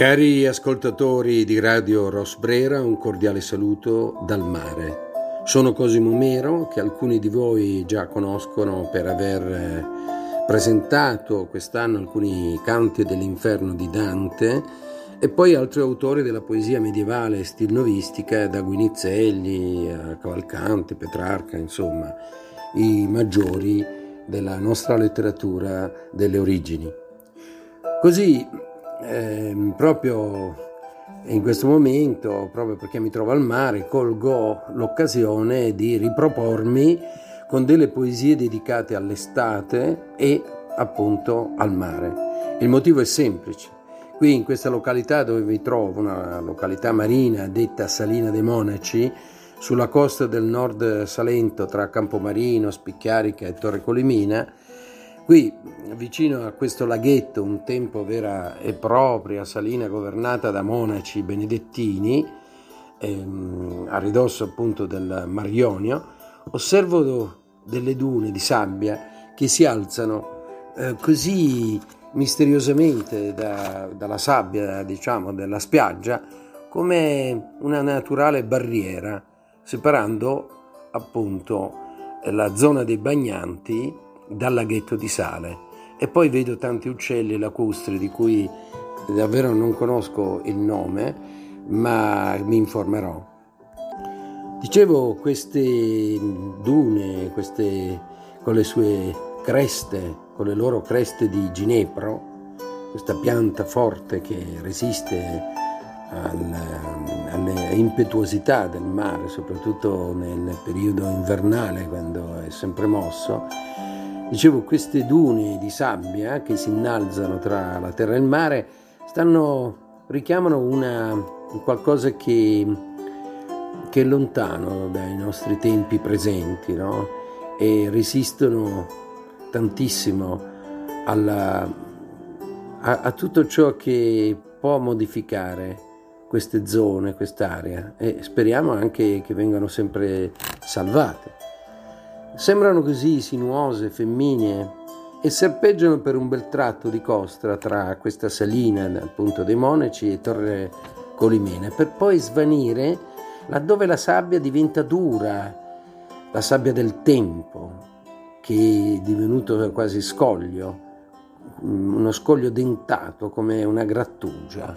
Cari ascoltatori di Radio Rosbrera, un cordiale saluto dal mare. Sono Cosimo Mero, che alcuni di voi già conoscono per aver eh, presentato quest'anno alcuni canti dell'inferno di Dante e poi altri autori della poesia medievale stilnovistica, da Guinizelli a Cavalcante, Petrarca, insomma, i maggiori della nostra letteratura delle origini. Così eh, proprio in questo momento, proprio perché mi trovo al mare, colgo l'occasione di ripropormi con delle poesie dedicate all'estate e appunto al mare. Il motivo è semplice. Qui in questa località dove mi trovo, una località marina detta Salina dei Monaci, sulla costa del nord Salento tra Campomarino, Spicchiarica e Torre Colimina, Qui, vicino a questo laghetto, un tempo vera e propria salina governata da monaci benedettini, ehm, a ridosso appunto del Mar Ionio, osservo delle dune di sabbia che si alzano eh, così misteriosamente da, dalla sabbia, diciamo, della spiaggia, come una naturale barriera, separando appunto la zona dei bagnanti dal laghetto di sale e poi vedo tanti uccelli lacustri di cui davvero non conosco il nome, ma mi informerò. Dicevo, queste dune, queste, con le sue creste, con le loro creste di ginepro, questa pianta forte che resiste alle impetuosità del mare, soprattutto nel periodo invernale, quando è sempre mosso, Dicevo, queste dune di sabbia che si innalzano tra la terra e il mare stanno, richiamano una, qualcosa che, che, è lontano dai nostri tempi presenti no? e resistono tantissimo alla, a, a tutto ciò che può modificare queste zone, quest'area e speriamo anche che vengano sempre salvate. Sembrano così sinuose, femminee, e serpeggiano per un bel tratto di costa tra questa salina, appunto dei Monaci, e Torre Colimena, per poi svanire laddove la sabbia diventa dura, la sabbia del tempo, che è divenuto quasi scoglio, uno scoglio dentato come una grattugia.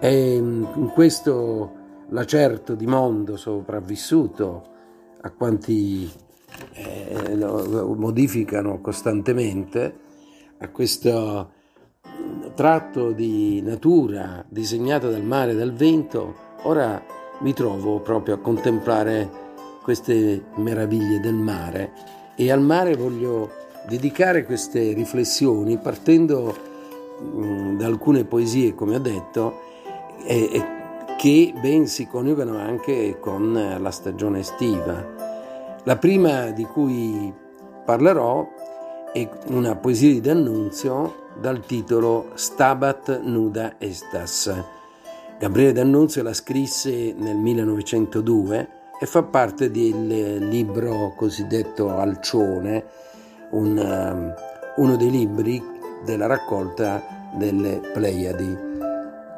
E in questo lacerto di mondo sopravvissuto a quanti eh, lo modificano costantemente a questo tratto di natura disegnato dal mare e dal vento, ora mi trovo proprio a contemplare queste meraviglie del mare e al mare voglio dedicare queste riflessioni partendo mh, da alcune poesie, come ho detto, e, e che ben si coniugano anche con la stagione estiva. La prima di cui parlerò è una poesia di D'Annunzio dal titolo Stabat nuda estas. Gabriele D'Annunzio la scrisse nel 1902 e fa parte del libro cosiddetto Alcione, un, um, uno dei libri della raccolta delle Pleiadi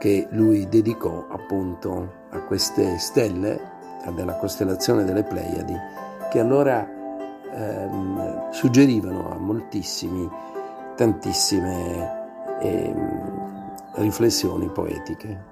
che lui dedicò appunto a queste stelle, della costellazione delle Pleiadi che allora ehm, suggerivano a moltissimi tantissime ehm, riflessioni poetiche.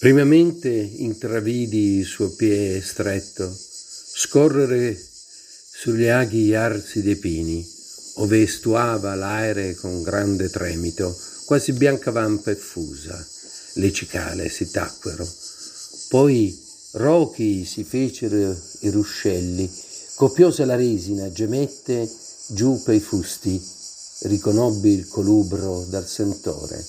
Primamente intravidi il suo piede stretto scorrere sugli aghi arsi dei pini, ove estuava l'aere con grande tremito, quasi bianca vampa effusa. Le cicale si tacquero. Poi rochi si fecero i ruscelli, copiosa la resina gemette giù pei fusti, riconobbi il colubro dal sentore.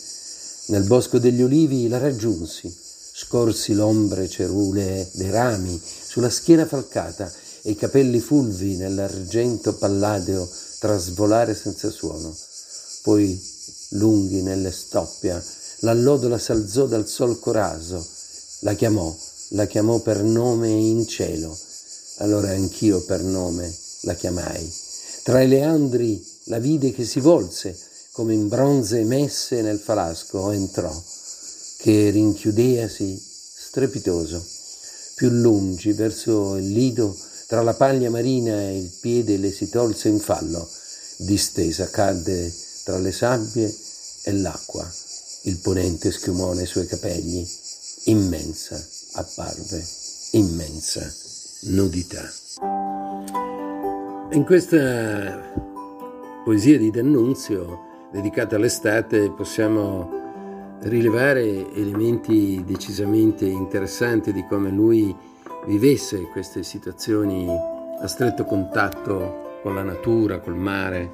Nel bosco degli olivi la raggiunsi, scorsi l'ombre cerule dei rami sulla schiena falcata e i capelli fulvi nell'argento palladeo trasvolare senza suono. Poi, lunghi nelle stoppia, l'allodola s'alzò dal solco raso, la chiamò, la chiamò per nome in cielo, allora anch'io per nome la chiamai. Tra i leandri la vide che si volse, come in bronze messe nel falasco, entrò, che rinchiudeasi strepitoso, più lungi verso il lido, tra la paglia marina e il piede le si tolse in fallo, distesa cadde tra le sabbie e l'acqua. Il ponente schiumò nei suoi capelli, immensa apparve, immensa nudità. In questa poesia di D'Annunzio dedicata all'estate possiamo rilevare elementi decisamente interessanti di come lui vivesse queste situazioni a stretto contatto con la natura, col mare,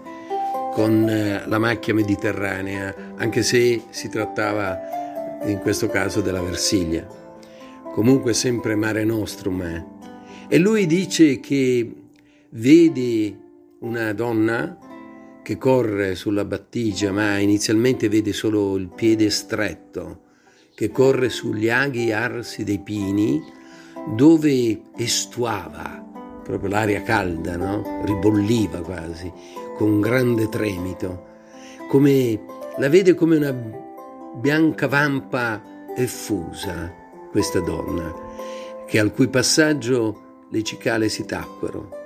con eh, la macchia mediterranea, anche se si trattava in questo caso della Versilia. Comunque sempre mare nostrum. Eh. E lui dice che vede una donna che corre sulla battigia, ma inizialmente vede solo il piede stretto, che corre sugli aghi arsi dei pini, dove estuava, proprio l'aria calda, no? ribolliva quasi, con grande tremito, come, la vede come una bianca vampa effusa, questa donna, che al cui passaggio le cicale si tacquero,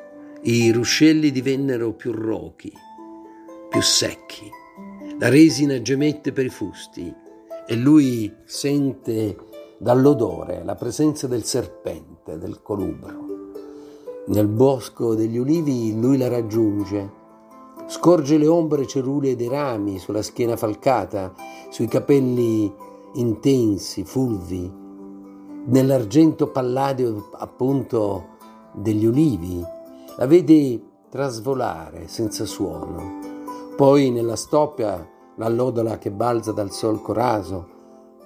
i ruscelli divennero più rochi, più secchi, la resina gemette per i fusti e lui sente dall'odore la presenza del serpente, del colubro. Nel bosco degli ulivi lui la raggiunge, scorge le ombre cerulee dei rami sulla schiena falcata, sui capelli intensi, fulvi, nell'argento palladeo appunto degli ulivi, la vede trasvolare senza suono. Poi nella stoppia l'allodola che balza dal solco raso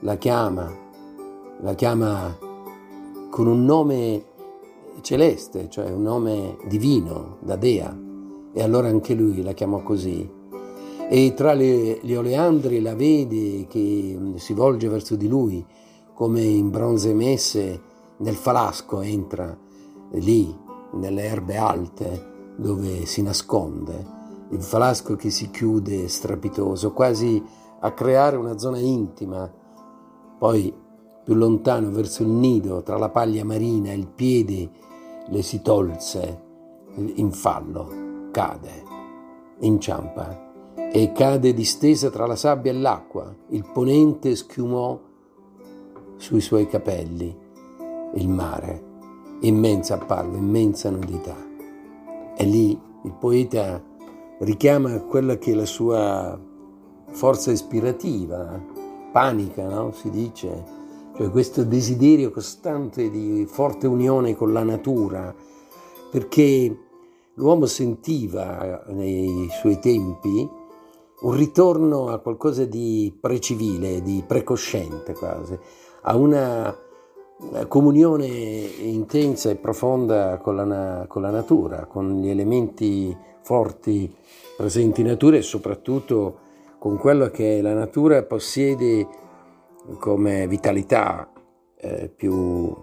la chiama, la chiama con un nome celeste, cioè un nome divino, da Dea, e allora anche lui la chiamò così. E tra le, gli oleandri la vede che si volge verso di lui, come in bronze messe nel falasco entra lì nelle erbe alte dove si nasconde, il falasco che si chiude strepitoso, quasi a creare una zona intima. Poi più lontano verso il nido, tra la paglia marina e il piede, le si tolse in fallo, cade, inciampa e cade distesa tra la sabbia e l'acqua. Il ponente schiumò sui suoi capelli il mare immensa apparve, immensa nudità. E lì il poeta richiama quella che è la sua forza ispirativa, panica, no? si dice, cioè questo desiderio costante di forte unione con la natura, perché l'uomo sentiva nei suoi tempi un ritorno a qualcosa di precivile, di precosciente quasi, a una comunione intensa e profonda con la, con la, natura, con gli elementi forti presenti in natura e soprattutto con quello che la natura possiede come vitalità eh, più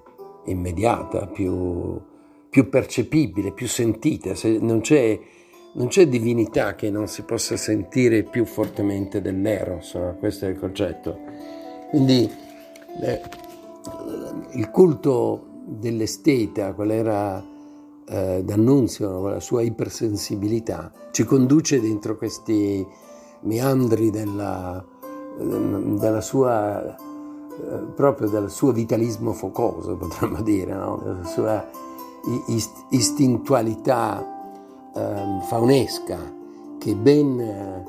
immediata, più, più, percepibile, più sentita. Se non, c'è, non c'è divinità che non si possa sentire più fortemente dell'eros, no? questo è il concetto. Quindi le, il culto dell'esteta, qual era eh, D'Annunzio, la sua ipersensibilità, ci conduce dentro questi meandri della, della sua, eh, proprio del suo vitalismo focoso, potremmo dire, no? della sua ist- istintualità eh, faunesca che ben, eh,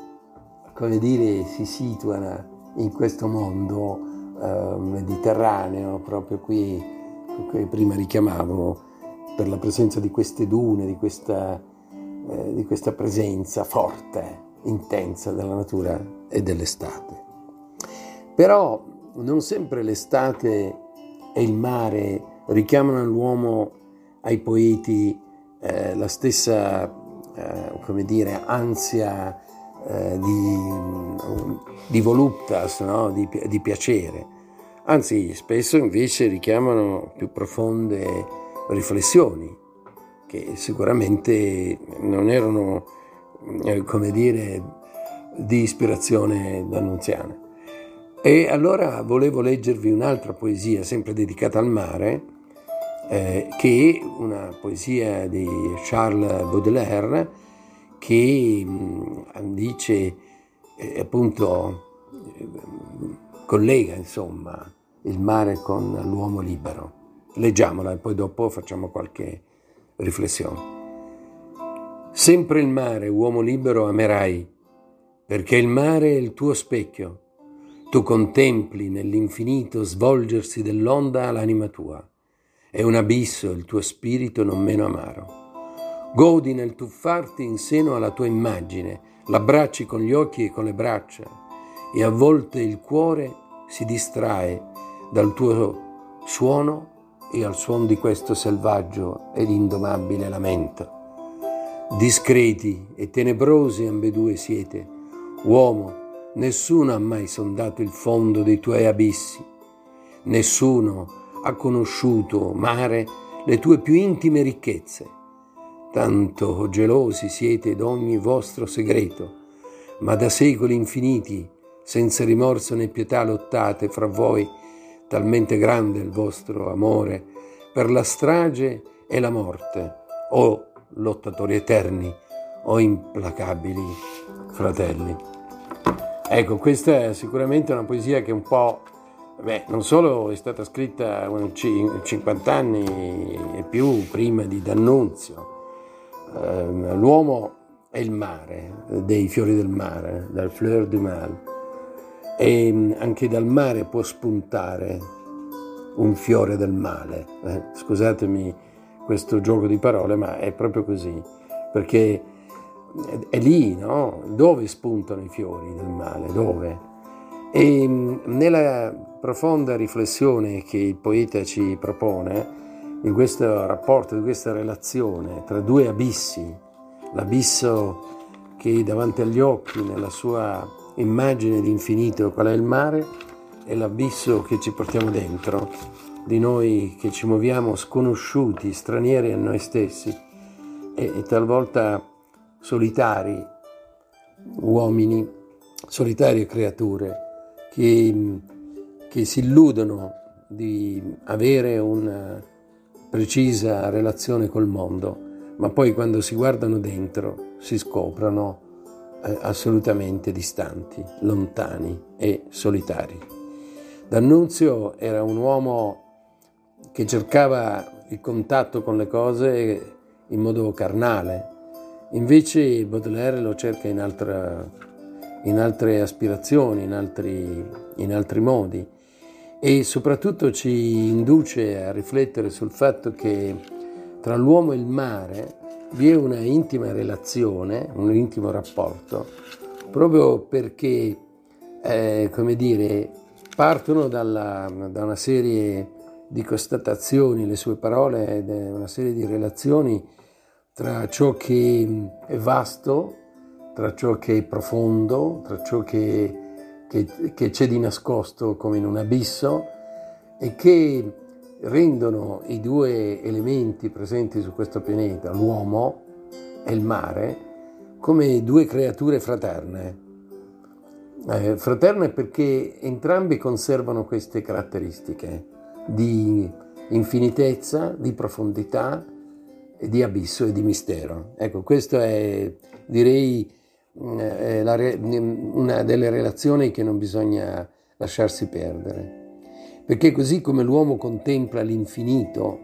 come dire, si situa in questo mondo eh, mediterraneo, proprio qui, che prima richiamavo, per la presenza di queste dune, di questa, eh, di questa presenza forte, intensa della natura e dell'estate. Però non sempre l'estate e il mare richiamano all'uomo, ai poeti, eh, la stessa, eh, come dire, ansia eh, di, di, voluptas, no? di, di piacere. Anzi, spesso invece richiamano più profonde riflessioni, che sicuramente non erano, eh, come dire, di ispirazione d'annunziana. E allora volevo leggervi un'altra poesia, sempre dedicata al mare, eh, che è una poesia di Charles Baudelaire che mh, mm, dice eh, appunto eh, collega insomma il mare con l'uomo libero. Leggiamola e poi dopo facciamo qualche riflessione. Sempre il mare, uomo libero, amerai, perché il mare è il tuo specchio tu contempli nell'infinito svolgersi dell'onda l'anima tua. È un abisso il tuo spirito non meno amaro. Godi nel tuffarti in seno alla tua immagine, l'abbracci con gli occhi e con le braccia, e a volte il cuore si distrae dal tuo suono e al suono di questo selvaggio ed indomabile lamento. Discreti e tenebrosi ambedue siete, uomo Nessuno ha mai sondato il fondo dei tuoi abissi. Nessuno ha conosciuto, mare, le tue più intime ricchezze. Tanto gelosi siete d'ogni vostro segreto, ma da secoli infiniti, senza rimorso né pietà, lottate fra voi, talmente grande il vostro amore per la strage e la morte, o lottatori eterni, o implacabili fratelli. Ecco, questa è sicuramente una poesia che un po', beh, non solo è stata scritta 50 anni e più prima di D'Annunzio, ehm, l'uomo è il mare, dei fiori del mare, dal fleur du mal, e mm, anche dal mare può spuntare un fiore del male. Eh, scusatemi questo gioco di parole, ma è proprio così, perché è lì, no? Dove spuntano i fiori del male? Dove? E mm, nella profonda riflessione che il poeta ci propone, in questo rapporto, di questa relazione tra due abissi, l'abisso che davanti agli occhi, nella sua immagine di infinito, qual è il mare, e l'abisso che ci portiamo dentro, di noi che ci muoviamo sconosciuti, stranieri a noi stessi, e, e talvolta solitari uomini, solitarie creature che, che si illudono di avere una precisa relazione col mondo, ma poi quando si guardano dentro si scoprono eh, assolutamente distanti, lontani e solitari. D'Annunzio era un uomo che cercava il contatto con le cose in modo carnale, Invece Baudelaire lo cerca in, altra, in altre aspirazioni, in altri, in altri modi. E soprattutto ci induce a riflettere sul fatto che tra l'uomo e il mare vi è una intima relazione, un intimo rapporto, proprio perché, eh, come dire, partono dalla, da una serie di constatazioni, le sue parole, una serie di relazioni tra ciò che è vasto, tra ciò che è profondo, tra ciò che, che, che c'è di nascosto come in un abisso e che rendono i due elementi presenti su questo pianeta, l'uomo e il mare, come due creature fraterne. Eh, fraterne perché entrambi conservano queste caratteristiche di infinitezza, di profondità, di abisso e di mistero. Ecco, questa è, direi, mm, è la, una delle relazioni che non bisogna lasciarsi perdere. Perché così come l'uomo contempla l'infinito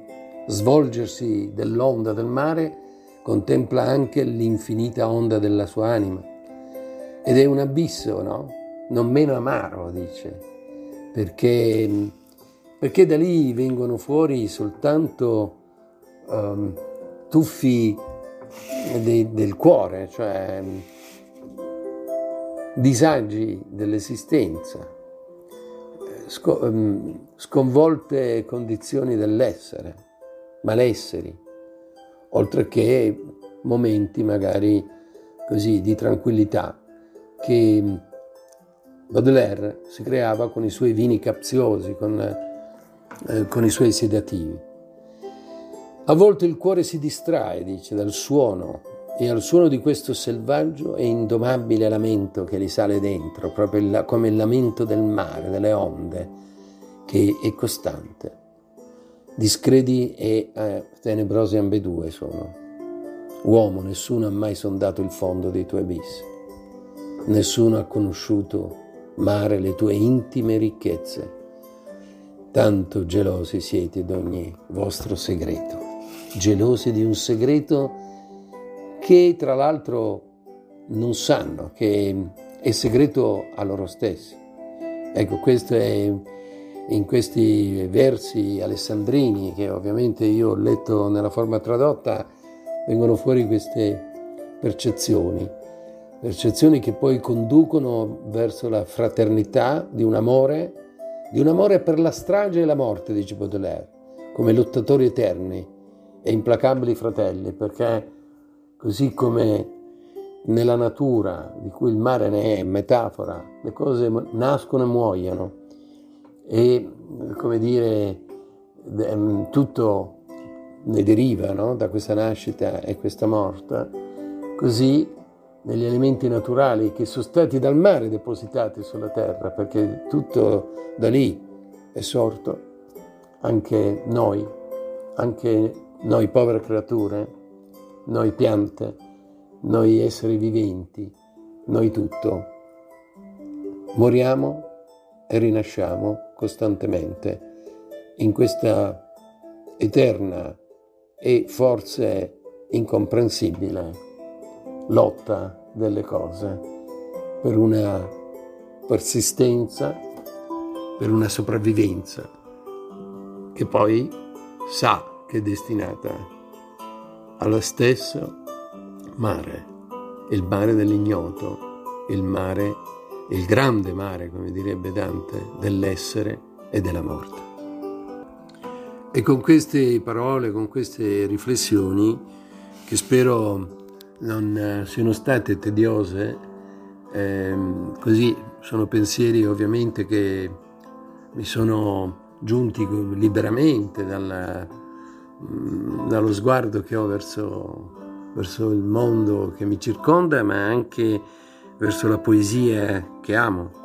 svolgersi dell'onda del mare, contempla anche l'infinita onda della sua anima. Ed è un abisso, no? Non meno amaro, dice, perché, perché da lì vengono fuori soltanto um, tuffi de, del cuore, cioè disagi dell'esistenza, sco, um, sconvolte condizioni dell'essere, malesseri, oltre che momenti magari così di tranquillità che Baudelaire si creava con i suoi vini capziosi, con, eh, con i suoi sedativi. A volte il cuore si distrae, dice, dal suono e al suono di questo selvaggio e indomabile lamento che gli sale dentro, proprio come il lamento del mare, delle onde, che è costante. Discredi e eh, tenebrosi ambedue sono. Uomo, nessuno ha mai sondato il fondo dei tuoi abissi. Nessuno ha conosciuto, mare, le tue intime ricchezze. Tanto gelosi siete d'ogni vostro segreto. Gelosi di un segreto che tra l'altro non sanno, che è segreto a loro stessi. Ecco, questo è in questi versi alessandrini che ovviamente io ho letto nella forma tradotta, vengono fuori queste percezioni, percezioni che poi conducono verso la fraternità di un amore, di un amore per la strage e la morte, dice Baudelaire, come lottatori eterni e implacabili fratelli, perché così come nella natura, di cui il mare ne è metafora, le cose nascono e muoiono e, come dire, mm, tutto ne deriva no? da questa nascita e questa morte, così negli elementi naturali che sono stati dal mare depositati sulla terra, perché tutto da lì è sorto, anche noi, anche noi povere creature, noi piante, noi esseri viventi, noi tutto. Moriamo e rinasciamo costantemente in questa eterna e forse incomprensibile lotta delle cose per una persistenza, per una sopravvivenza che poi sa che è destinata allo stesso mare, il mare dell'ignoto, il mare, il grande mare, come direbbe Dante, dell'essere e della morte. E con queste parole, con queste riflessioni, che spero non eh, siano state tediose, ehm, così sono pensieri ovviamente che mi sono giunti liberamente dalla, dallo sguardo che ho verso, verso il mondo che mi circonda, ma anche verso la poesia che amo.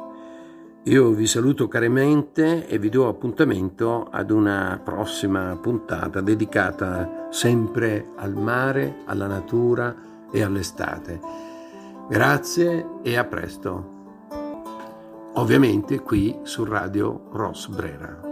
Io vi saluto caremente e vi do appuntamento ad una prossima puntata dedicata sempre al mare, alla natura e all'estate. Grazie e a presto. Ovviamente qui su Radio Ross Brera.